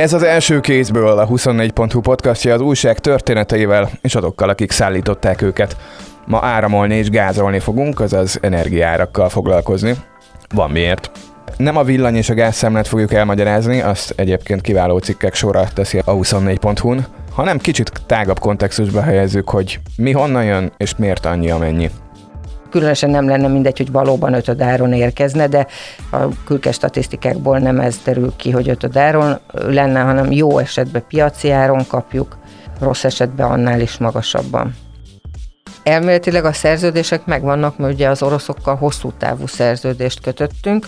Ez az első kézből a 24.hu podcastja az újság történeteivel és azokkal, akik szállították őket. Ma áramolni és gázolni fogunk, azaz energiárakkal foglalkozni. Van miért. Nem a villany és a gázszemlet fogjuk elmagyarázni, azt egyébként kiváló cikkek sorra teszi a 24.hu-n, hanem kicsit tágabb kontextusba helyezzük, hogy mi honnan jön és miért annyi amennyi. Különösen nem lenne mindegy, hogy valóban ötödáron érkezne, de a külke statisztikákból nem ez derül ki, hogy ötödáron lenne, hanem jó esetben piaci áron kapjuk, rossz esetben annál is magasabban. Elméletileg a szerződések megvannak, mert ugye az oroszokkal hosszú távú szerződést kötöttünk,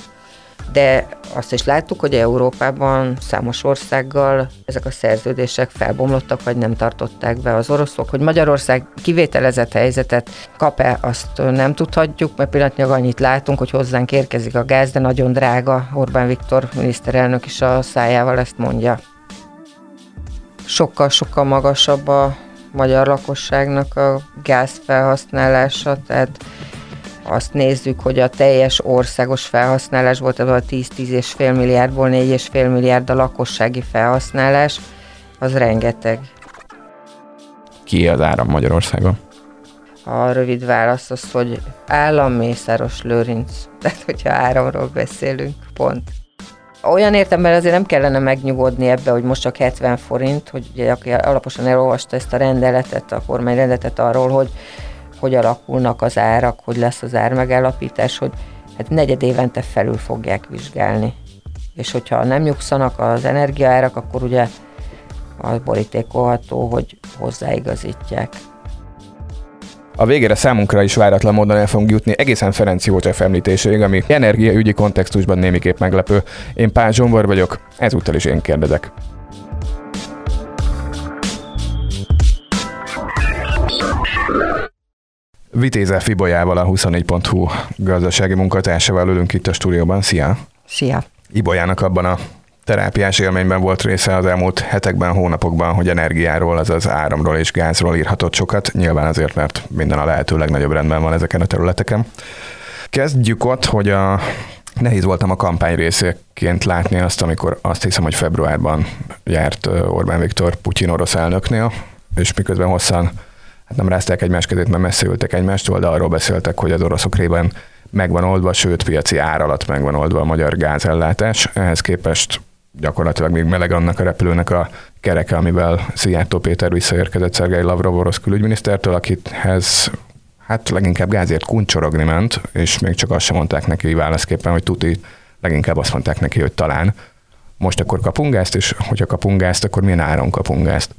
de azt is láttuk, hogy Európában számos országgal ezek a szerződések felbomlottak, vagy nem tartották be az oroszok. Hogy Magyarország kivételezett helyzetet kap-e, azt nem tudhatjuk, mert pillanatnyilag annyit látunk, hogy hozzánk érkezik a gáz, de nagyon drága. Orbán Viktor miniszterelnök is a szájával ezt mondja. Sokkal-sokkal magasabb a magyar lakosságnak a gáz felhasználása, tehát azt nézzük, hogy a teljes országos felhasználás volt, a 10-10,5 milliárdból 4,5 milliárd a lakossági felhasználás, az rengeteg. Ki az áram Magyarországon? A rövid válasz az, hogy állam Mészáros Lőrinc. Tehát, hogyha áramról beszélünk, pont. Olyan értemben azért nem kellene megnyugodni ebbe, hogy most csak 70 forint, hogy ugye, aki alaposan elolvasta ezt a rendeletet, a kormányrendeletet arról, hogy hogy alakulnak az árak, hogy lesz az ármegállapítás, hogy hát negyed évente felül fogják vizsgálni. És hogyha nem nyugszanak az energiaárak, akkor ugye az borítékolható, hogy hozzáigazítják. A végére számunkra is váratlan módon el fogunk jutni egészen Ferenc József említéséig, ami energiaügyi kontextusban némiképp meglepő. Én Pál Zsombor vagyok, ezúttal is én kérdezek. Vitéze Fibolyával, a 24.hu gazdasági munkatársával ülünk itt a stúdióban. Szia! Szia! Ibolyának abban a terápiás élményben volt része az elmúlt hetekben, hónapokban, hogy energiáról, azaz áramról és gázról írhatott sokat, nyilván azért, mert minden a lehető legnagyobb rendben van ezeken a területeken. Kezdjük ott, hogy a Nehéz voltam a kampány részeként látni azt, amikor azt hiszem, hogy februárban járt Orbán Viktor Putyin orosz elnöknél, és miközben hosszan nem rázták egymás kezét, mert messze ültek egymástól, de arról beszéltek, hogy az oroszok rében megvan oldva, sőt piaci ár alatt megvan oldva a magyar gázellátás. Ehhez képest gyakorlatilag még meleg annak a repülőnek a kereke, amivel Szijjártó Péter visszaérkezett Szergei Lavrov orosz külügyminisztertől, akithez hát leginkább gázért kuncsorogni ment, és még csak azt sem mondták neki válaszképpen, hogy tuti, leginkább azt mondták neki, hogy talán. Most akkor kapunk gázt, és hogyha kapunk gázt, akkor milyen áron kapunk gázt?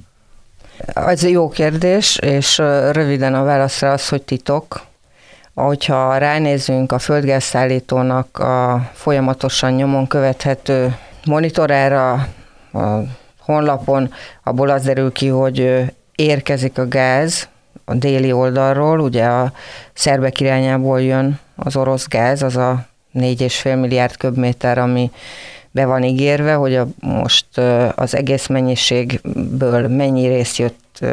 Ez jó kérdés, és röviden a válaszra az, hogy titok. Hogyha ránézünk a földgázszállítónak a folyamatosan nyomon követhető monitorára, a honlapon, abból az derül ki, hogy érkezik a gáz a déli oldalról, ugye a szerbek irányából jön az orosz gáz, az a 4,5 milliárd köbméter, ami be van ígérve, hogy a, most az egész mennyiségből mennyi rész jött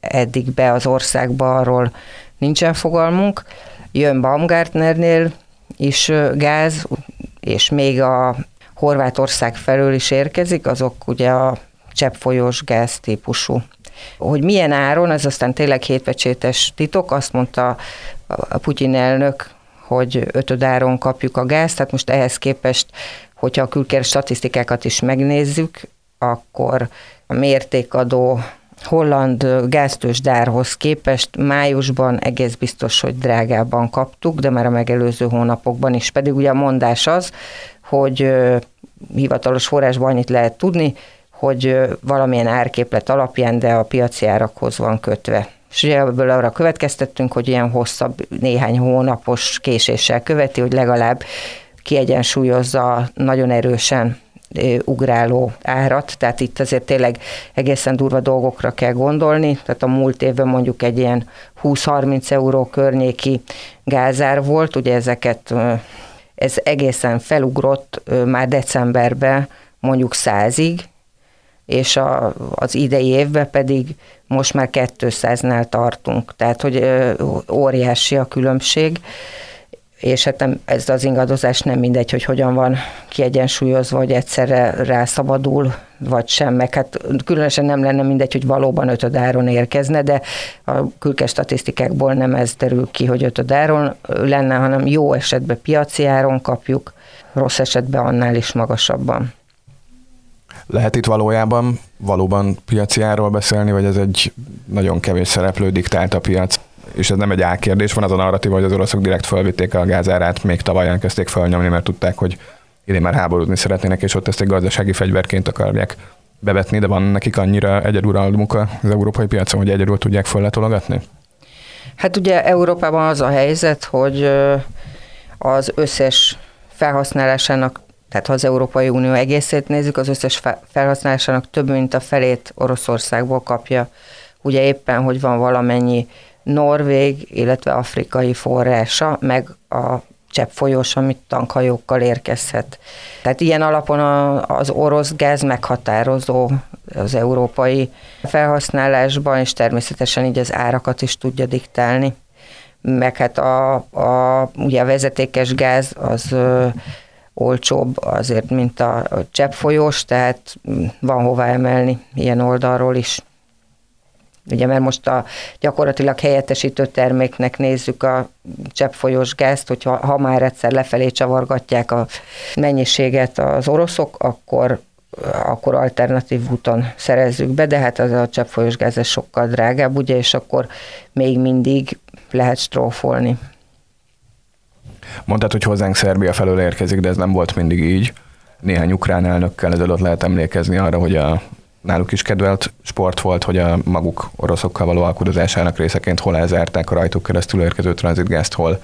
eddig be az országba, arról nincsen fogalmunk. Jön Baumgartnernél is gáz, és még a Horvátország felől is érkezik, azok ugye a cseppfolyós gáz típusú. Hogy milyen áron, ez aztán tényleg hétpecsétes titok, azt mondta a Putyin elnök, hogy ötödáron kapjuk a gázt, tehát most ehhez képest Hogyha a külkér statisztikákat is megnézzük, akkor a mértékadó holland gáztős dárhoz képest májusban egész biztos, hogy drágában kaptuk, de már a megelőző hónapokban is. Pedig ugye a mondás az, hogy hivatalos forrásban annyit lehet tudni, hogy valamilyen árképlet alapján, de a piaci árakhoz van kötve. És ugye ebből arra következtettünk, hogy ilyen hosszabb, néhány hónapos késéssel követi, hogy legalább kiegyensúlyozza nagyon erősen ugráló árat, tehát itt azért tényleg egészen durva dolgokra kell gondolni, tehát a múlt évben mondjuk egy ilyen 20-30 euró környéki gázár volt, ugye ezeket ez egészen felugrott már decemberben mondjuk százig, és a, az idei évben pedig most már 200-nál tartunk, tehát hogy óriási a különbség és hát nem, ez az ingadozás nem mindegy, hogy hogyan van kiegyensúlyozva, hogy egyszerre rászabadul, vagy sem, meg hát különösen nem lenne mindegy, hogy valóban ötödáron érkezne, de a külke statisztikákból nem ez derül ki, hogy ötödáron lenne, hanem jó esetben piaci áron kapjuk, rossz esetben annál is magasabban. Lehet itt valójában valóban piaci árról beszélni, vagy ez egy nagyon kevés szereplő diktált a piac? És ez nem egy álkérdés, van az a narratíva, hogy az oroszok direkt felvitték a gázárát, még tavaly elkezdték felnyomni, mert tudták, hogy idén már háborúzni szeretnének, és ott ezt egy gazdasági fegyverként akarják bevetni, de van nekik annyira egyeduralmuk az európai piacon, hogy egyedül tudják fölletologatni? Hát ugye Európában az a helyzet, hogy az összes felhasználásának, tehát ha az Európai Unió egészét nézzük, az összes felhasználásának több mint a felét Oroszországból kapja. Ugye éppen, hogy van valamennyi norvég, illetve afrikai forrása, meg a csepp folyós, amit tankhajókkal érkezhet. Tehát ilyen alapon a, az orosz gáz meghatározó az európai felhasználásban, és természetesen így az árakat is tudja diktálni. Meg hát a, a, ugye a vezetékes gáz az ö, olcsóbb azért, mint a, a cseppfolyós, tehát van hová emelni ilyen oldalról is. Ugye mert most a gyakorlatilag helyettesítő terméknek nézzük a cseppfolyós gázt, hogyha ha már egyszer lefelé csavargatják a mennyiséget az oroszok, akkor akkor alternatív úton szerezzük be, de hát az a cseppfolyós gáz ez sokkal drágább, ugye, és akkor még mindig lehet strófolni. Mondtad, hogy hozzánk Szerbia felől érkezik, de ez nem volt mindig így. Néhány ukrán elnökkel ezelőtt lehet emlékezni arra, hogy a náluk is kedvelt sport volt, hogy a maguk oroszokkal való alkudozásának részeként hol elzárták a rajtuk keresztül érkező tranzitgázt, hol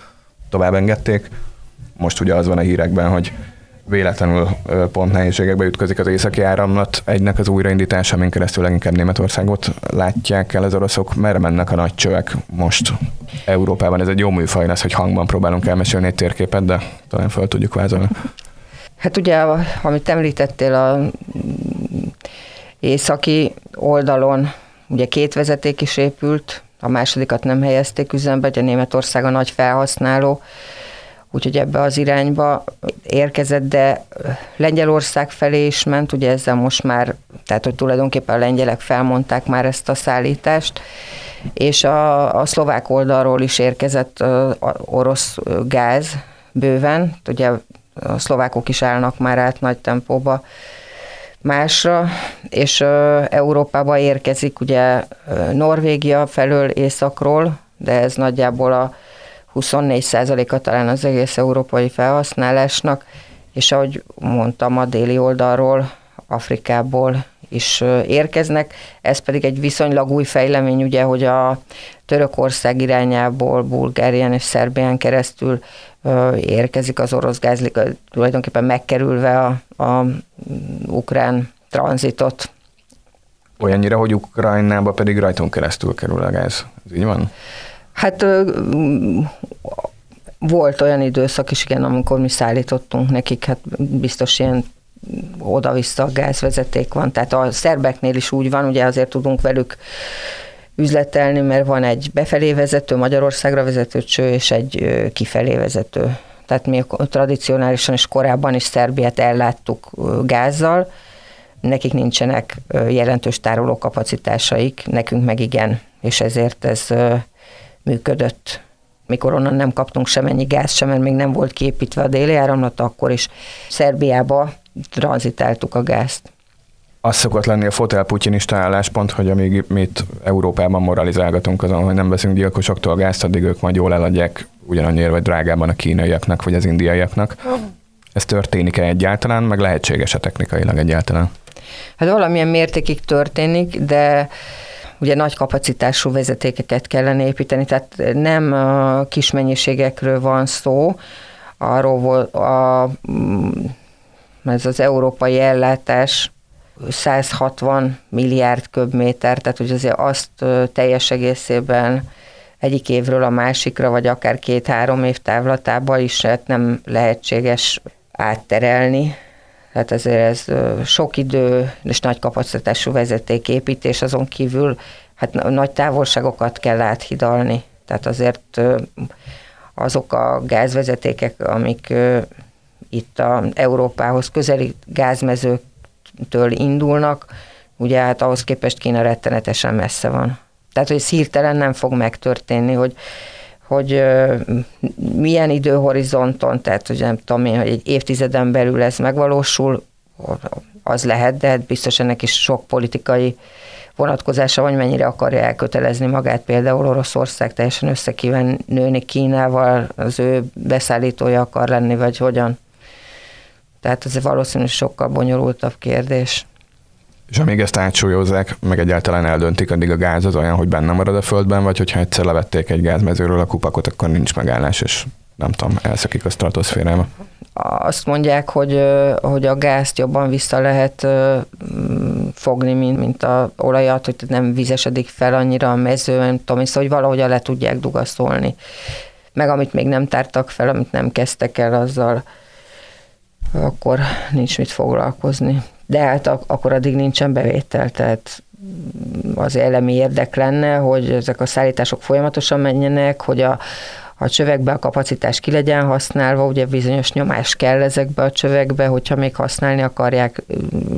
tovább engedték. Most ugye az van a hírekben, hogy véletlenül pont nehézségekbe ütközik az északi áramlat egynek az újraindítása, amin keresztül leginkább Németországot látják el az oroszok. Merre mennek a nagy csövek most Európában? Ez egy jó műfaj lesz, hogy hangban próbálunk elmesélni egy térképet, de talán fel tudjuk vázolni. Hát ugye, amit említettél, a északi oldalon ugye két vezeték is épült, a másodikat nem helyezték üzembe, ugye Németország a nagy felhasználó, úgyhogy ebbe az irányba érkezett, de Lengyelország felé is ment, ugye ezzel most már, tehát hogy tulajdonképpen a lengyelek felmondták már ezt a szállítást, és a, a szlovák oldalról is érkezett orosz gáz bőven, ugye a szlovákok is állnak már át nagy tempóba másra, és Európába érkezik ugye Norvégia felől északról, de ez nagyjából a 24%-a talán az egész európai felhasználásnak, és ahogy mondtam, a déli oldalról, Afrikából is érkeznek. Ez pedig egy viszonylag új fejlemény, ugye, hogy a Törökország irányából, Bulgárián és Szerbián keresztül érkezik az orosz gáz, tulajdonképpen megkerülve a, a ukrán tranzitot. Olyannyira, hogy Ukrajnába pedig rajtunk keresztül kerül a gáz. Ez így van? Hát volt olyan időszak is, igen, amikor mi szállítottunk nekik, hát biztos ilyen oda-vissza gázvezeték van. Tehát a szerbeknél is úgy van, ugye azért tudunk velük üzletelni, mert van egy befelé vezető, Magyarországra vezető cső, és egy kifelé vezető. Tehát mi tradicionálisan és korábban is Szerbiát elláttuk gázzal, nekik nincsenek jelentős tárolókapacitásaik, nekünk meg igen, és ezért ez működött. Mikor onnan nem kaptunk semennyi gáz sem, mert még nem volt kiépítve a déli áramlat, akkor is Szerbiába tranzitáltuk a gázt az szokott lenni a fotel putyinista álláspont, hogy amíg mi itt Európában moralizálgatunk azon, hogy nem veszünk gyilkosoktól gázt, addig ők majd jól eladják ugyanannyira vagy drágában a kínaiaknak vagy az indiaiaknak. Ez történik-e egyáltalán, meg lehetséges-e technikailag egyáltalán? Hát valamilyen mértékig történik, de ugye nagy kapacitású vezetékeket kellene építeni, tehát nem kis mennyiségekről van szó, arról volt a, ez az európai ellátás 160 milliárd köbméter, tehát hogy azért azt teljes egészében egyik évről a másikra, vagy akár két-három év távlatába is hát nem lehetséges átterelni. Tehát ezért ez sok idő és nagy kapacitású vezetéképítés, azon kívül hát nagy távolságokat kell áthidalni. Tehát azért azok a gázvezetékek, amik itt a Európához közeli gázmezőktől indulnak, ugye hát ahhoz képest Kína rettenetesen messze van. Tehát, hogy ez hirtelen nem fog megtörténni, hogy, hogy milyen időhorizonton, tehát hogy nem tudom én, hogy egy évtizeden belül ez megvalósul, az lehet, de hát biztos ennek is sok politikai vonatkozása van, mennyire akarja elkötelezni magát. Például Oroszország teljesen összekíván nőni Kínával, az ő beszállítója akar lenni, vagy hogyan. Tehát ez valószínűleg sokkal bonyolultabb kérdés. És amíg ezt átsúlyozzák, meg egyáltalán eldöntik, addig a gáz az olyan, hogy benne marad a földben, vagy hogyha egyszer levették egy gázmezőről a kupakot, akkor nincs megállás, és nem tudom, elszakik a stratoszférába. Azt mondják, hogy, hogy a gázt jobban vissza lehet fogni, mint, mint a olajat, hogy nem vizesedik fel annyira a mező, nem tudom, szóval, hogy valahogy le tudják dugaszolni. Meg amit még nem tártak fel, amit nem kezdtek el, azzal akkor nincs mit foglalkozni. De hát akkor addig nincsen bevétel, tehát az elemi érdek lenne, hogy ezek a szállítások folyamatosan menjenek, hogy a, a csövekbe a kapacitás ki legyen használva, ugye bizonyos nyomás kell ezekbe a csövekbe, hogyha még használni akarják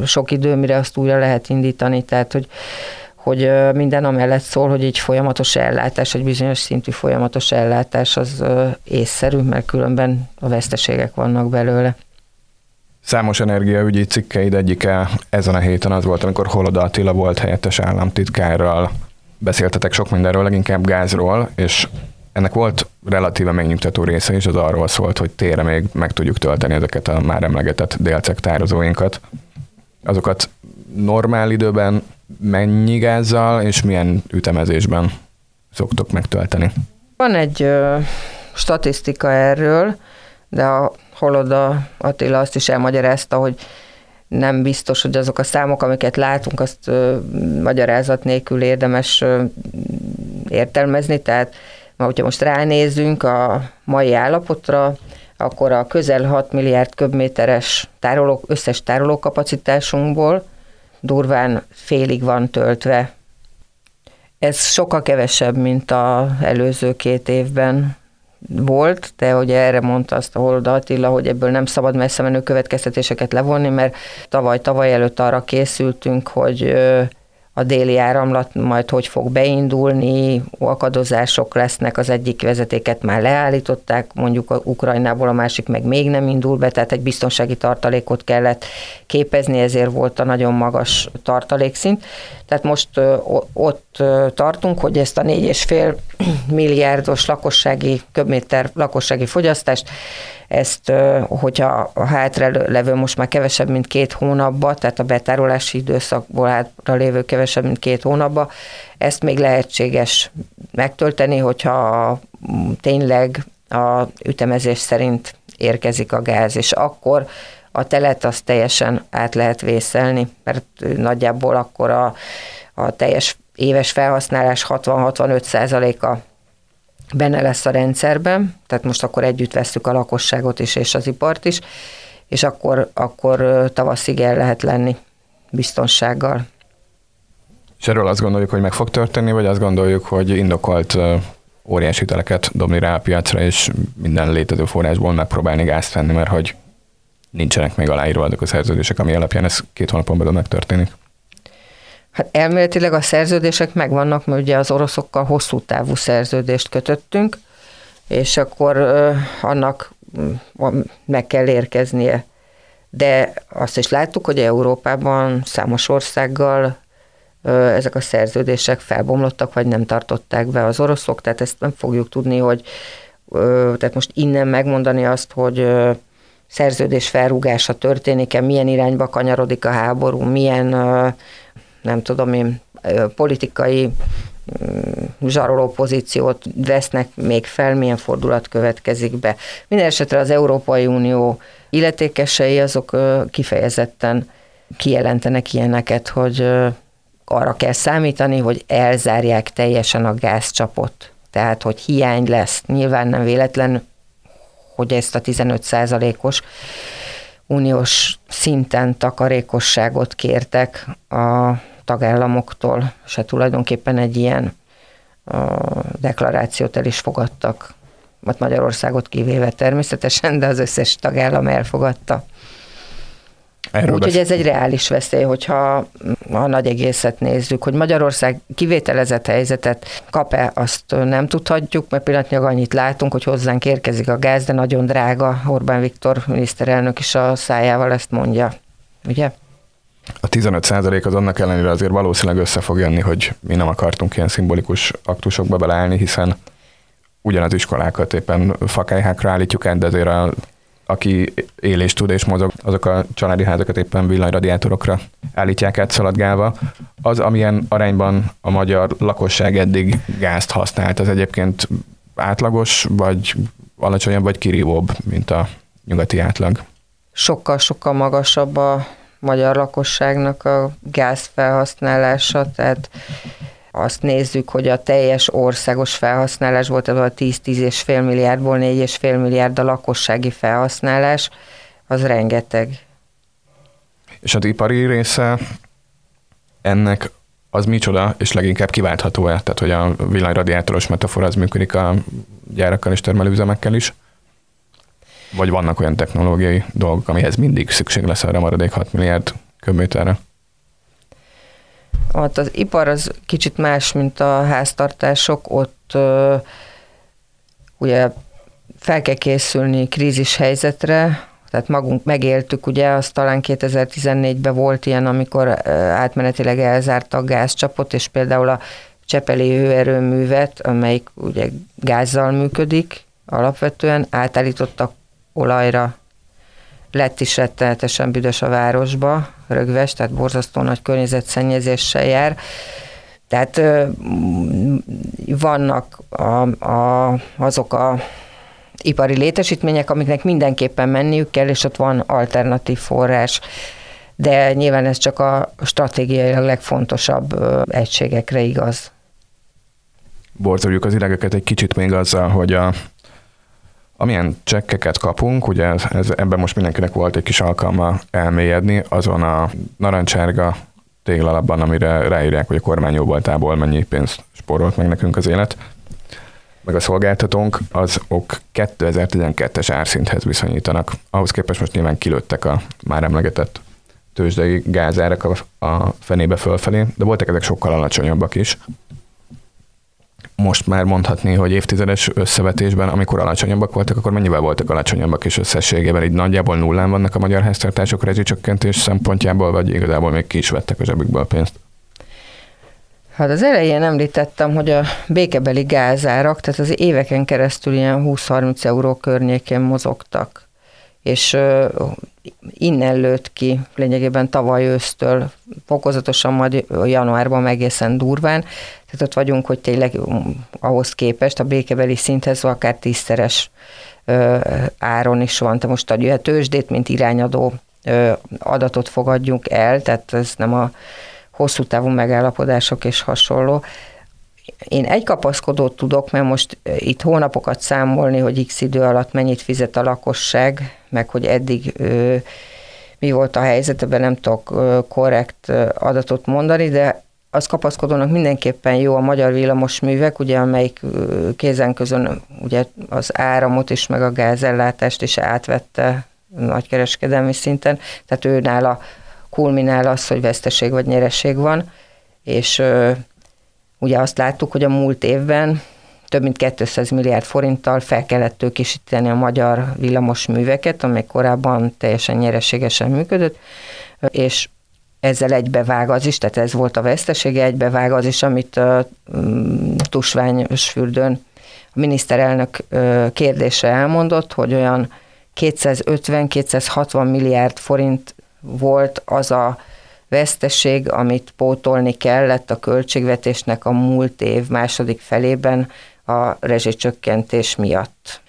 sok idő, mire azt újra lehet indítani, tehát hogy hogy minden amellett szól, hogy egy folyamatos ellátás, egy bizonyos szintű folyamatos ellátás az észszerű, mert különben a veszteségek vannak belőle. Számos energiaügyi cikkeid egyike ezen a héten az volt, amikor Holoda Attila volt helyettes államtitkárral. Beszéltetek sok mindenről, leginkább gázról, és ennek volt relatíve megnyugtató része is, az arról szólt, hogy tére még meg tudjuk tölteni ezeket a már emlegetett délcek tározóinkat. Azokat normál időben mennyi gázzal és milyen ütemezésben szoktok megtölteni? Van egy ö, statisztika erről, de a Holoda Attila azt is elmagyarázta, hogy nem biztos, hogy azok a számok, amiket látunk, azt ö, magyarázat nélkül érdemes ö, értelmezni, tehát ma, hogyha most ránézünk a mai állapotra, akkor a közel 6 milliárd köbméteres tároló, összes tárolókapacitásunkból durván félig van töltve. Ez sokkal kevesebb, mint az előző két évben volt, de ugye erre mondta azt a Holda Attila, hogy ebből nem szabad messze menő következtetéseket levonni, mert tavaly-tavaly előtt arra készültünk, hogy a déli áramlat majd hogy fog beindulni, akadozások lesznek, az egyik vezetéket már leállították, mondjuk a Ukrajnából a másik meg még nem indul be, tehát egy biztonsági tartalékot kellett képezni, ezért volt a nagyon magas tartalékszint. Tehát most ott tartunk, hogy ezt a 4,5 milliárdos lakossági, köbméter lakossági fogyasztást ezt, hogyha a hátra levő most már kevesebb, mint két hónapba, tehát a betárolási időszakból hátra lévő kevesebb, mint két hónapba, ezt még lehetséges megtölteni, hogyha tényleg a ütemezés szerint érkezik a gáz, és akkor a telet azt teljesen át lehet vészelni, mert nagyjából akkor a, a teljes éves felhasználás 60-65 százaléka benne lesz a rendszerben, tehát most akkor együtt veszük a lakosságot is és az ipart is, és akkor, akkor tavaszig el lehet lenni biztonsággal. És erről azt gondoljuk, hogy meg fog történni, vagy azt gondoljuk, hogy indokolt óriási teleket dobni rá a piacra, és minden létező forrásból megpróbálni gázt venni, mert hogy nincsenek még aláírva azok a szerződések, ami alapján ez két hónapon belül megtörténik. Hát elméletileg a szerződések megvannak, mert ugye az oroszokkal hosszú távú szerződést kötöttünk, és akkor annak meg kell érkeznie. De azt is láttuk, hogy Európában számos országgal ezek a szerződések felbomlottak, vagy nem tartották be az oroszok, tehát ezt nem fogjuk tudni, hogy tehát most innen megmondani azt, hogy szerződés felrúgása történik-e, milyen irányba kanyarodik a háború, milyen nem tudom én, politikai mm, zsaroló pozíciót vesznek még fel, milyen fordulat következik be. Minden esetre az Európai Unió illetékesei azok kifejezetten kijelentenek ilyeneket, hogy arra kell számítani, hogy elzárják teljesen a gázcsapot. Tehát, hogy hiány lesz. Nyilván nem véletlen, hogy ezt a 15 os uniós szinten takarékosságot kértek a tagállamoktól, se tulajdonképpen egy ilyen deklarációt el is fogadtak Magyarországot kivéve természetesen, de az összes tagállam elfogadta. Úgyhogy ez egy reális veszély, hogyha a nagy egészet nézzük, hogy Magyarország kivételezett helyzetet kap-e, azt nem tudhatjuk, mert pillanatnyilag annyit látunk, hogy hozzánk érkezik a gáz, de nagyon drága. Orbán Viktor miniszterelnök is a szájával ezt mondja, ugye? A 15 százalék az annak ellenére azért valószínűleg össze fog jönni, hogy mi nem akartunk ilyen szimbolikus aktusokba beleállni, hiszen ugyanaz iskolákat éppen fakályhákra állítjuk át, de azért a aki él és tud és mozog, azok a családi házakat éppen villanyradiátorokra állítják át szaladgálva. Az, amilyen arányban a magyar lakosság eddig gázt használt, az egyébként átlagos, vagy alacsonyabb, vagy kirívóbb, mint a nyugati átlag? Sokkal-sokkal magasabb a magyar lakosságnak a gáz felhasználása, tehát azt nézzük, hogy a teljes országos felhasználás volt, ez a 10-10,5 milliárdból 4,5 milliárd a lakossági felhasználás, az rengeteg. És az ipari része ennek az micsoda, és leginkább kiváltható-e? Tehát, hogy a villanyradiátoros metafora az működik a gyárakkal és termelőüzemekkel is? Vagy vannak olyan technológiai dolgok, amihez mindig szükség lesz arra maradék 6 milliárd köbméterre? Hát az ipar az kicsit más, mint a háztartások, ott ö, ugye fel kell készülni krízis helyzetre, tehát magunk megéltük, ugye, az talán 2014-ben volt ilyen, amikor átmenetileg elzárt a gázcsapot, és például a Csepeli hőerőművet, amelyik ugye gázzal működik alapvetően, átállítottak olajra, lett is rettenetesen büdös a városba, rögves, tehát borzasztó nagy környezetszennyezéssel jár. Tehát vannak a, a, azok a ipari létesítmények, amiknek mindenképpen menniük kell, és ott van alternatív forrás. De nyilván ez csak a stratégiai legfontosabb egységekre igaz. Borzoljuk az idegeket egy kicsit még azzal, hogy a Amilyen csekkeket kapunk, ugye ez, ez, ebben most mindenkinek volt egy kis alkalma elmélyedni, azon a narancsárga téglalapban, amire ráírják, hogy a kormány jóvoltából mennyi pénzt spórolt meg nekünk az élet, meg a szolgáltatónk, azok 2012-es árszinthez viszonyítanak. Ahhoz képest most nyilván kilőttek a már emlegetett tőzsdei gázárak a, a fenébe fölfelé, de voltak ezek sokkal alacsonyabbak is most már mondhatni, hogy évtizedes összevetésben, amikor alacsonyabbak voltak, akkor mennyivel voltak alacsonyabbak és összességében? Így nagyjából nullán vannak a magyar háztartások rezsicsökkentés szempontjából, vagy igazából még ki is vettek a zsebükből pénzt? Hát az elején említettem, hogy a békebeli gázárak, tehát az éveken keresztül ilyen 20-30 euró környékén mozogtak, és innen lőtt ki lényegében tavaly ősztől, fokozatosan majd januárban egészen durván, tehát ott vagyunk, hogy tényleg ahhoz képest a békebeli szinthez akár tízszeres áron is van. Te most a tőzsdét, mint irányadó adatot fogadjunk el, tehát ez nem a hosszú távú megállapodások és hasonló. Én egy kapaszkodót tudok, mert most itt hónapokat számolni, hogy x idő alatt mennyit fizet a lakosság, meg hogy eddig mi volt a helyzet, ebben nem tudok korrekt adatot mondani, de az kapaszkodónak mindenképpen jó a magyar villamosművek, ugye, amelyik kézen közön ugye az áramot is, meg a gázellátást is átvette nagykereskedelmi szinten, tehát ő nála kulminál az, hogy veszteség vagy nyereség van, és ugye azt láttuk, hogy a múlt évben több mint 200 milliárd forinttal fel kellett tőkésíteni a magyar villamos műveket, amely korábban teljesen nyereségesen működött, és ezzel egybevág az is, tehát ez volt a vesztesége, egybevág az is, amit a mm, Tusványos fürdőn a miniszterelnök kérdése elmondott, hogy olyan 250-260 milliárd forint volt az a veszteség, amit pótolni kellett a költségvetésnek a múlt év második felében a rezsicsökkentés miatt.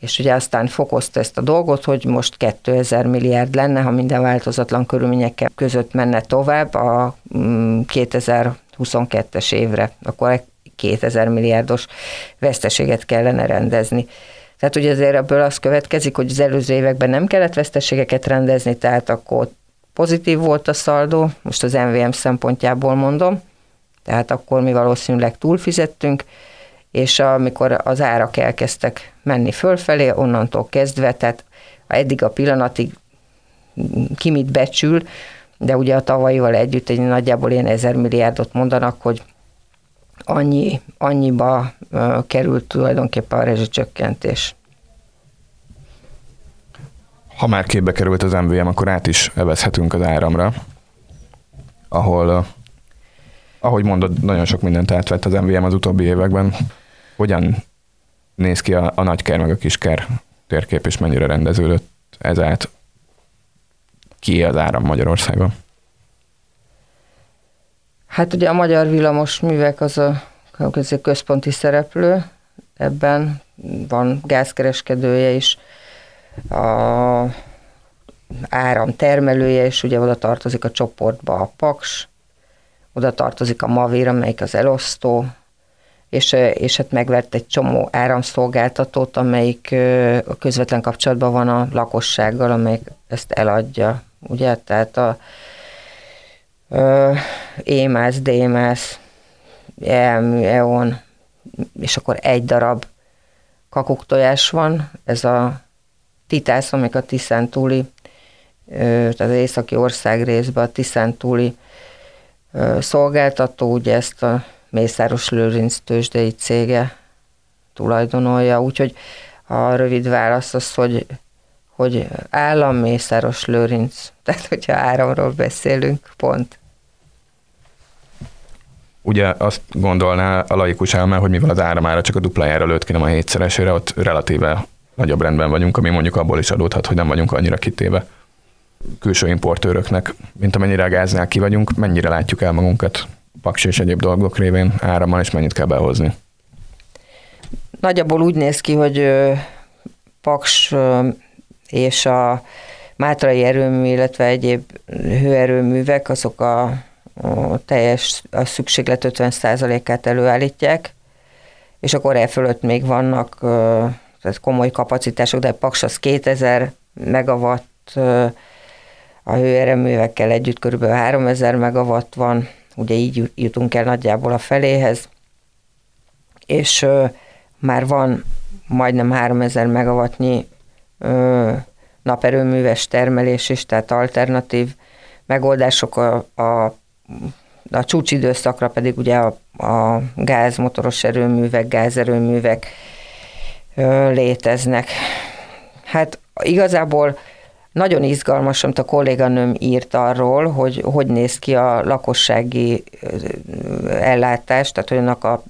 És ugye aztán fokozta ezt a dolgot, hogy most 2000 milliárd lenne, ha minden változatlan körülmények között menne tovább a 2022-es mm, évre, akkor 2000 milliárdos veszteséget kellene rendezni. Tehát ugye azért ebből az következik, hogy az előző években nem kellett veszteségeket rendezni, tehát akkor pozitív volt a szaldó, most az MVM szempontjából mondom, tehát akkor mi valószínűleg túlfizettünk, és amikor az árak elkezdtek menni fölfelé, onnantól kezdve, tehát eddig a pillanatig ki mit becsül, de ugye a tavalyival együtt egy nagyjából ilyen ezer milliárdot mondanak, hogy annyi, annyiba került tulajdonképpen a rezsicsökkentés. Ha már képbe került az MVM, akkor át is evezhetünk az áramra, ahol, ahogy mondod, nagyon sok mindent átvett az MVM az utóbbi években. Hogyan néz ki a, a nagyker meg a kisker térkép, és mennyire rendeződött ez át? Ki az áram Magyarországon? Hát ugye a Magyar Villamos Művek az a, az központi szereplő, ebben van gázkereskedője is, a áram termelője, és ugye oda tartozik a csoportba a Paks, oda tartozik a Mavér, amelyik az elosztó, és, és hát megvett egy csomó áramszolgáltatót, amelyik közvetlen kapcsolatban van a lakossággal, amelyik ezt eladja, ugye, tehát a Émász, Démász, Eon, és akkor egy darab kakuktojás van, ez a Titász, amik a Tiszántúli, tehát az északi ország részben a Tiszántúli szolgáltató, ugye ezt a Mészáros Lőrinc tőzsdei cége tulajdonolja, úgyhogy a rövid válasz az, hogy, hogy állam Mészáros Lőrinc, tehát hogyha áramról beszélünk, pont. Ugye azt gondolná a laikus elme, hogy mivel az áramára csak a duplájára lőtt ki, nem a hétszeresére, ott relatíve nagyobb rendben vagyunk, ami mondjuk abból is adódhat, hogy nem vagyunk annyira kitéve külső importőröknek, mint amennyire a gáznál ki vagyunk, mennyire látjuk el magunkat paks és egyéb dolgok révén árammal, és mennyit kell behozni? Nagyjából úgy néz ki, hogy Paks és a Mátrai erőmű, illetve egyéb hőerőművek, azok a, a teljes a szükséglet 50%-át előállítják, és akkor e fölött még vannak tehát komoly kapacitások, de Paks az 2000 megawatt, a hőerőművekkel együtt körülbelül 3000 megawatt van, ugye így jutunk el nagyjából a feléhez, és már van majdnem 3000 megawattnyi naperőműves termelés is, tehát alternatív megoldások a, a, a csúcsidőszakra pedig ugye a, a gázmotoros erőművek, gázerőművek léteznek. Hát igazából nagyon izgalmas, amit a kolléganőm írt arról, hogy hogy néz ki a lakossági ellátás, tehát annak a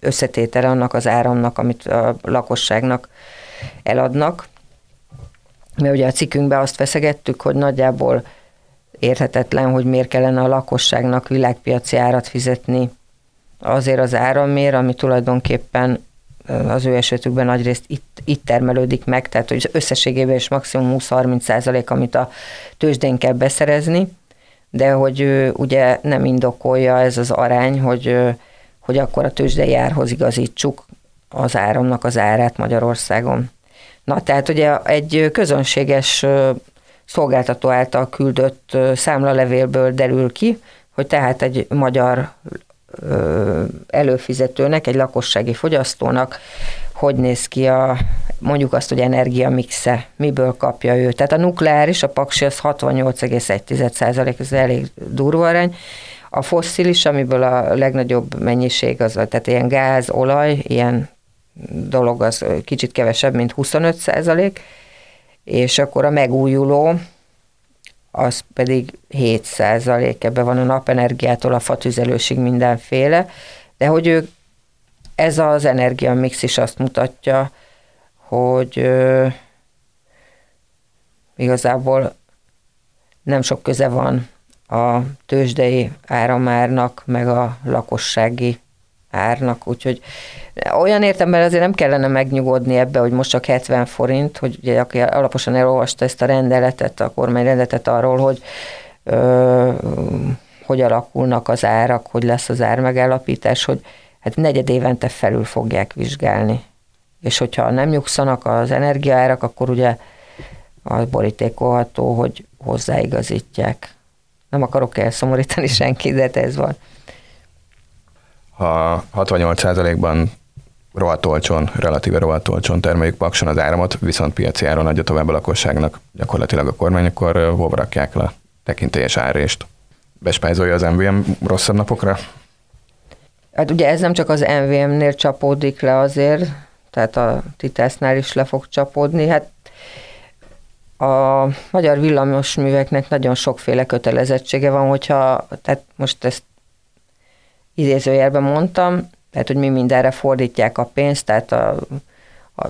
összetétele annak az áramnak, amit a lakosságnak eladnak. Mert ugye a cikkünkben azt feszegettük, hogy nagyjából érthetetlen, hogy miért kellene a lakosságnak világpiaci árat fizetni azért az áramért, ami tulajdonképpen az ő esetükben nagyrészt itt, itt termelődik meg, tehát hogy összességében is maximum 20-30 százalék, amit a tőzsdén kell beszerezni, de hogy ugye nem indokolja ez az arány, hogy, hogy akkor a tőzsdei árhoz igazítsuk az áramnak az árát Magyarországon. Na, tehát ugye egy közönséges szolgáltató által küldött számlalevélből derül ki, hogy tehát egy magyar előfizetőnek, egy lakossági fogyasztónak hogy néz ki a, mondjuk azt, hogy energiamixe, miből kapja ő. Tehát a nukleáris, a paksi az 68,1 ez elég durva arány, a fosszilis, amiből a legnagyobb mennyiség az, tehát ilyen gáz, olaj, ilyen dolog az kicsit kevesebb, mint 25 százalék, és akkor a megújuló, az pedig 7 százalék, ebben van a napenergiától a fatüzelősig mindenféle, de hogy ő, ez az energiamix is azt mutatja, hogy ö, igazából nem sok köze van a tőzsdei áramárnak, meg a lakossági árnak, úgyhogy olyan értemben azért nem kellene megnyugodni ebbe, hogy most csak 70 forint, hogy ugye aki alaposan elolvasta ezt a rendeletet, a kormányrendeletet arról, hogy ö, hogy alakulnak az árak, hogy lesz az ármegállapítás, hogy hát negyed évente felül fogják vizsgálni. És hogyha nem nyugszanak az energiaárak, akkor ugye az borítékolható, hogy hozzáigazítják. Nem akarok elszomorítani senkit, de ez van ha 68%-ban rohadt olcsón, relatíve rohadt olcsón termeljük Pakson az áramot, viszont piaci áron adja tovább a lakosságnak gyakorlatilag a kormány, akkor hova rakják le tekintélyes árést? Bespájzolja az MVM rosszabb napokra? Hát ugye ez nem csak az MVM-nél csapódik le azért, tehát a Titásznál is le fog csapódni. Hát a magyar villamosműveknek nagyon sokféle kötelezettsége van, hogyha, tehát most ezt idézőjelben mondtam, tehát hogy mi mindenre fordítják a pénzt, tehát a, a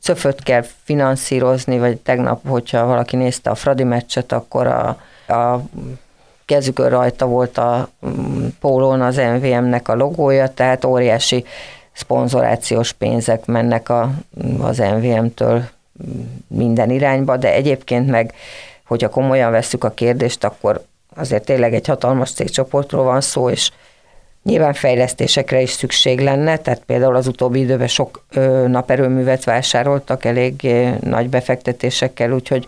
cöföt kell finanszírozni, vagy tegnap, hogyha valaki nézte a Fradi meccset, akkor a, a kezükön rajta volt a mm, pólón az MVM-nek a logója, tehát óriási szponzorációs pénzek mennek a, az MVM-től minden irányba, de egyébként meg, hogyha komolyan vesszük a kérdést, akkor azért tényleg egy hatalmas cégcsoportról van szó, és Nyilván fejlesztésekre is szükség lenne, tehát például az utóbbi időben sok naperőművet vásároltak elég nagy befektetésekkel, úgyhogy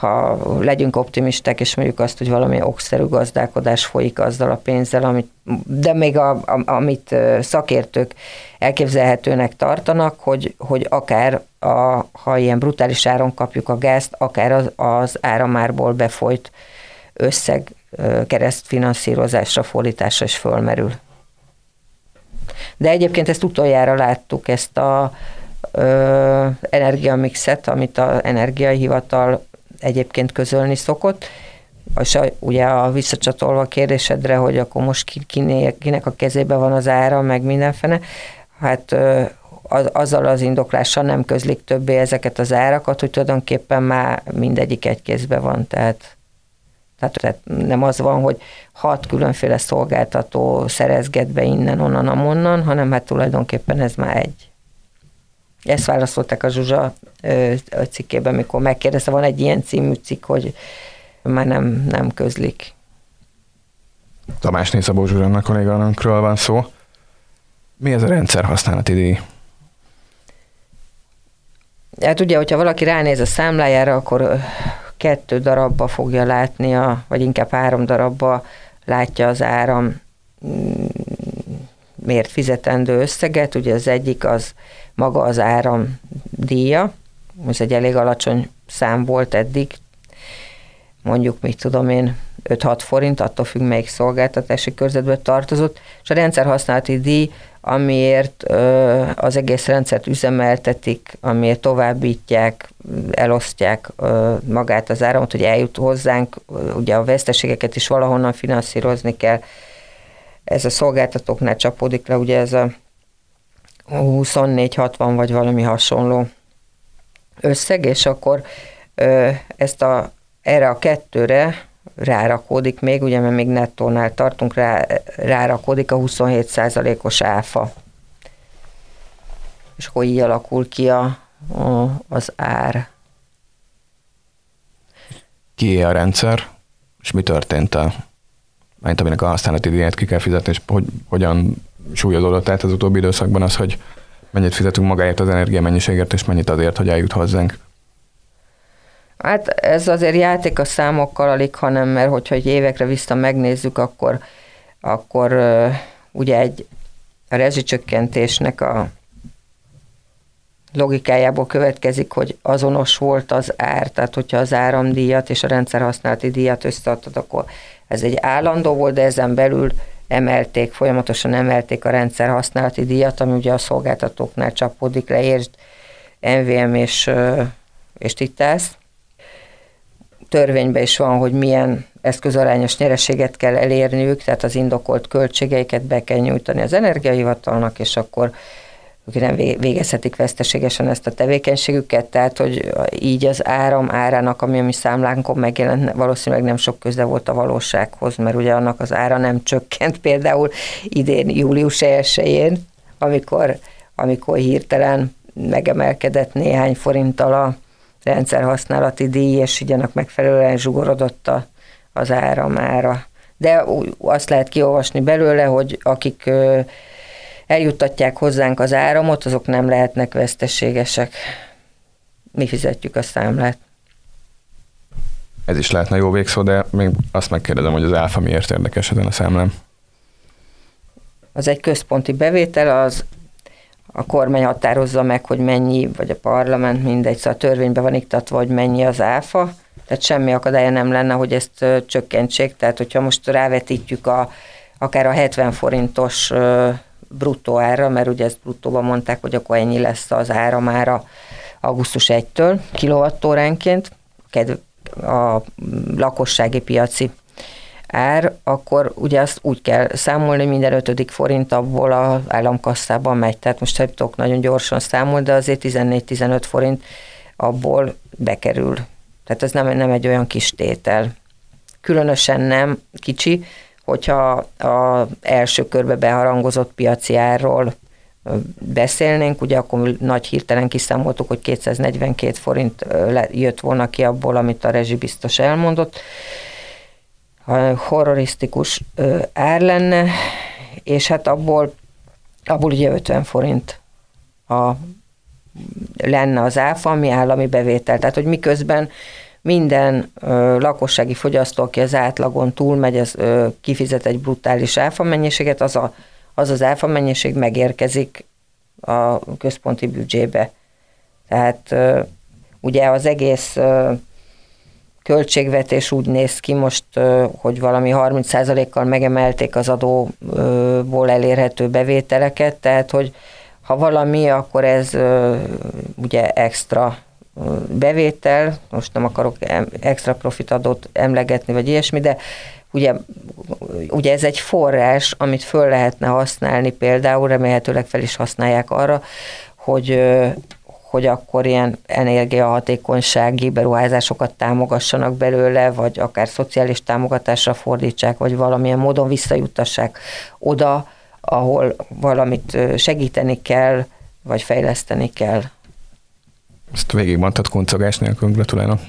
ha legyünk optimisták, és mondjuk azt, hogy valami okszerű gazdálkodás folyik azzal a pénzzel, amit, de még a, a, amit szakértők elképzelhetőnek tartanak, hogy, hogy akár a, ha ilyen brutális áron kapjuk a gázt, akár az, az áramárból befolyt összeg keresztfinanszírozásra, fordításra is fölmerül. De egyébként ezt utoljára láttuk, ezt a ö, energiamixet, amit az energiai hivatal egyébként közölni szokott, és a, ugye a visszacsatolva a kérdésedre, hogy akkor most ki, kiné, kinek a kezébe van az ára, meg mindenfene, hát ö, az, azzal az indoklással nem közlik többé ezeket az árakat, hogy tulajdonképpen már mindegyik egy kézbe van, tehát tehát, nem az van, hogy hat különféle szolgáltató szerezget be innen, onnan, amonnan, hanem hát tulajdonképpen ez már egy. Ezt válaszolták a Zsuzsa cikkében, mikor megkérdezte, van egy ilyen című cikk, hogy már nem, nem közlik. Tamás Nézabó Zsuzsannak kolléganőnkről van szó. Mi ez a rendszer használati díj? Hát ugye, hogyha valaki ránéz a számlájára, akkor kettő darabba fogja látni, a, vagy inkább három darabba látja az áram mm, miért fizetendő összeget. Ugye az egyik az maga az áram díja, ez egy elég alacsony szám volt eddig, mondjuk, mit tudom én, 5-6 forint, attól függ, melyik szolgáltatási körzetbe tartozott, és a rendszerhasználati díj amiért az egész rendszert üzemeltetik, amiért továbbítják, elosztják magát az áramot, hogy eljut hozzánk, ugye a veszteségeket is valahonnan finanszírozni kell. Ez a szolgáltatóknál csapódik le, ugye ez a 24-60 vagy valami hasonló összeg, és akkor ezt a, erre a kettőre rárakódik még, ugye mert még nettónál tartunk, rá, rárakódik a 27%-os áfa. És akkor így alakul ki a, a, az ár. Ki a rendszer, és mi történt a mint aminek a használati díját ki kell fizetni, és hogy, hogyan súlyozódott át az utóbbi időszakban az, hogy mennyit fizetünk magáért az energiamennyiségért, és mennyit azért, hogy eljut hozzánk. Hát ez azért játék a számokkal alig, hanem mert hogyha egy évekre vissza megnézzük, akkor, akkor ugye egy a rezsicsökkentésnek a logikájából következik, hogy azonos volt az ár, tehát hogyha az áramdíjat és a rendszerhasználati díjat összeadtad, akkor ez egy állandó volt, de ezen belül emelték, folyamatosan emelték a rendszerhasználati díjat, ami ugye a szolgáltatóknál csapódik le, értsd MVM és, és Titász törvényben is van, hogy milyen eszközarányos nyereséget kell elérniük, tehát az indokolt költségeiket be kell nyújtani az energiahivatalnak, és akkor ők nem végezhetik veszteségesen ezt a tevékenységüket, tehát hogy így az áram árának, ami a mi számlánkon megjelent, valószínűleg nem sok köze volt a valósághoz, mert ugye annak az ára nem csökkent például idén július 1 amikor, amikor hirtelen megemelkedett néhány forinttal a rendszerhasználati díj, és így annak megfelelően zsugorodott a, az áramára. De azt lehet kiolvasni belőle, hogy akik eljuttatják hozzánk az áramot, azok nem lehetnek veszteségesek. Mi fizetjük a számlát. Ez is lehetne jó végszó, de még azt megkérdezem, hogy az áfa miért érdekes ezen a számlám. Az egy központi bevétel, az a kormány határozza meg, hogy mennyi, vagy a parlament, mindegy, szóval a törvényben van iktatva, hogy mennyi az áfa, tehát semmi akadálya nem lenne, hogy ezt csökkentsék, tehát hogyha most rávetítjük a, akár a 70 forintos bruttó ára, mert ugye ezt bruttóban mondták, hogy akkor ennyi lesz az áramára augusztus 1-től kilovattóránként, a lakossági piaci ár, akkor ugye azt úgy kell számolni, minden ötödik forint abból az államkasszában megy. Tehát most nem tudok nagyon gyorsan számolni, de azért 14-15 forint abból bekerül. Tehát ez nem, nem egy olyan kis tétel. Különösen nem kicsi, hogyha a első körbe beharangozott piaci árról beszélnénk, ugye akkor nagy hirtelen kiszámoltuk, hogy 242 forint jött volna ki abból, amit a rezsi biztos elmondott. Horrorisztikus ár lenne, és hát abból, abból ugye 50 forint a, lenne az áfa, ami állami bevétel. Tehát, hogy miközben minden ö, lakossági fogyasztó, aki az átlagon túlmegy, az ö, kifizet egy brutális áfa mennyiséget, az a, az, az áfa mennyiség megérkezik a központi büdzsébe. Tehát ö, ugye az egész ö, költségvetés úgy néz ki most, hogy valami 30%-kal megemelték az adóból elérhető bevételeket, tehát hogy ha valami, akkor ez ugye extra bevétel, most nem akarok extra profitadót emlegetni, vagy ilyesmi, de ugye, ugye ez egy forrás, amit föl lehetne használni például, remélhetőleg fel is használják arra, hogy hogy akkor ilyen energiahatékonysági beruházásokat támogassanak belőle, vagy akár szociális támogatásra fordítsák, vagy valamilyen módon visszajutassák oda, ahol valamit segíteni kell, vagy fejleszteni kell. Ezt végigmondtad kuncogás nélkül, gratulálok.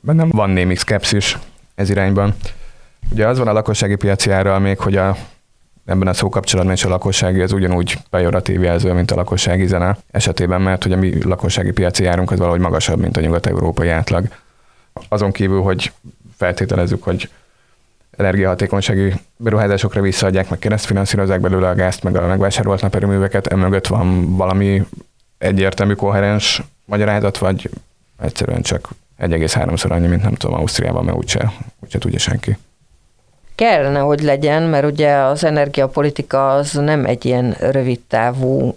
Bennem van némi szkepszis ez irányban. Ugye az van a lakossági piaci árral még, hogy a, ebben a szókapcsolatban is a lakossági az ugyanúgy pejoratív jelző, mint a lakossági zene esetében, mert hogy a mi lakossági piaci árunk az valahogy magasabb, mint a nyugat-európai átlag. Azon kívül, hogy feltételezzük, hogy energiahatékonysági beruházásokra visszaadják, meg keresztfinanszírozzák belőle a gázt, meg a megvásárolt naperőműveket, emögött van valami egyértelmű, koherens magyarázat, vagy egyszerűen csak 1,3-szor annyi, mint nem tudom, Ausztriában, mert úgyse, úgyse tudja senki. Kellene, hogy legyen, mert ugye az energiapolitika az nem egy ilyen rövid távú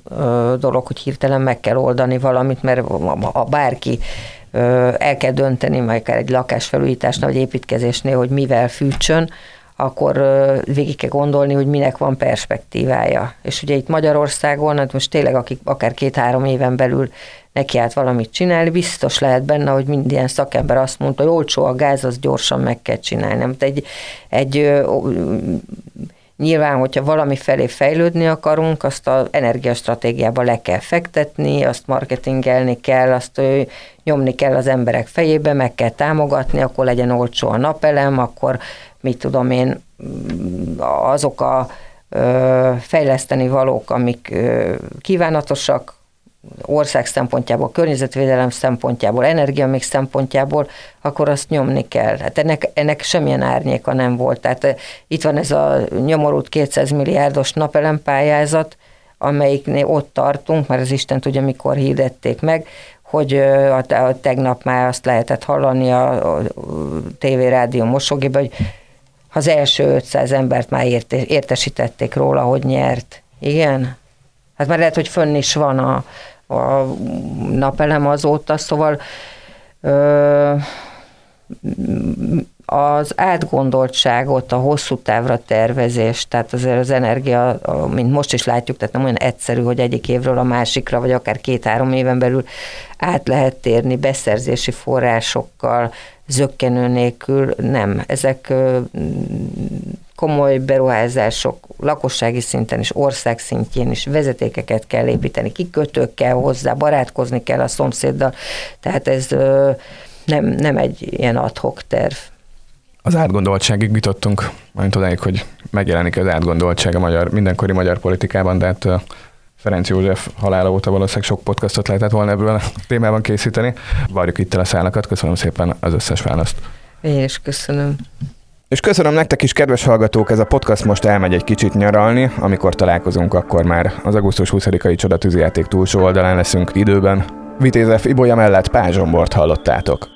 dolog, hogy hirtelen meg kell oldani valamit, mert a bárki el kell dönteni, majd akár egy lakásfelújításnál vagy építkezésnél, hogy mivel fűtsön, akkor végig kell gondolni, hogy minek van perspektívája. És ugye itt Magyarországon, hát most tényleg akik akár két-három éven belül neki át valamit csinálni, biztos lehet benne, hogy minden szakember azt mondta, hogy olcsó a gáz, az gyorsan meg kell csinálni. Nem? Egy, egy Nyilván, hogyha valami felé fejlődni akarunk, azt az energiastratégiába le kell fektetni, azt marketingelni kell, azt nyomni kell az emberek fejébe, meg kell támogatni, akkor legyen olcsó a napelem, akkor mit tudom én, azok a fejleszteni valók, amik kívánatosak, ország szempontjából, környezetvédelem szempontjából, még szempontjából, akkor azt nyomni kell. Hát ennek, ennek semmilyen árnyéka nem volt. Tehát itt van ez a nyomorult 200 milliárdos napelempályázat, amelyiknél ott tartunk, mert az Isten tudja, mikor hirdették meg, hogy a, a tegnap már azt lehetett hallani a, a tévérádió mosogébe, hogy az első 500 embert már érte, értesítették róla, hogy nyert. Igen? Hát már lehet, hogy fönn is van a, a napelem azóta, szóval ö, az átgondoltságot, a hosszú távra tervezést, tehát azért az energia, mint most is látjuk, tehát nem olyan egyszerű, hogy egyik évről a másikra, vagy akár két-három éven belül át lehet térni beszerzési forrásokkal, zöggenő nélkül, nem. Ezek komoly beruházások lakossági szinten is, ország szintjén is, vezetékeket kell építeni, kikötők kell hozzá, barátkozni kell a szomszéddal, tehát ez nem, nem egy ilyen adhok terv. Az átgondoltságig jutottunk, majd odáig, hogy megjelenik az átgondoltság a magyar, mindenkori magyar politikában, de hát Ferenc József halála óta valószínűleg sok podcastot lehetett volna ebből a témában készíteni. Várjuk itt el a szálakat, köszönöm szépen az összes választ. Én is köszönöm. És köszönöm nektek is, kedves hallgatók, ez a podcast most elmegy egy kicsit nyaralni, amikor találkozunk, akkor már az augusztus 20-ai csodatűzijáték túlsó oldalán leszünk időben. Vitézef Ibolya mellett Pázsombort hallottátok.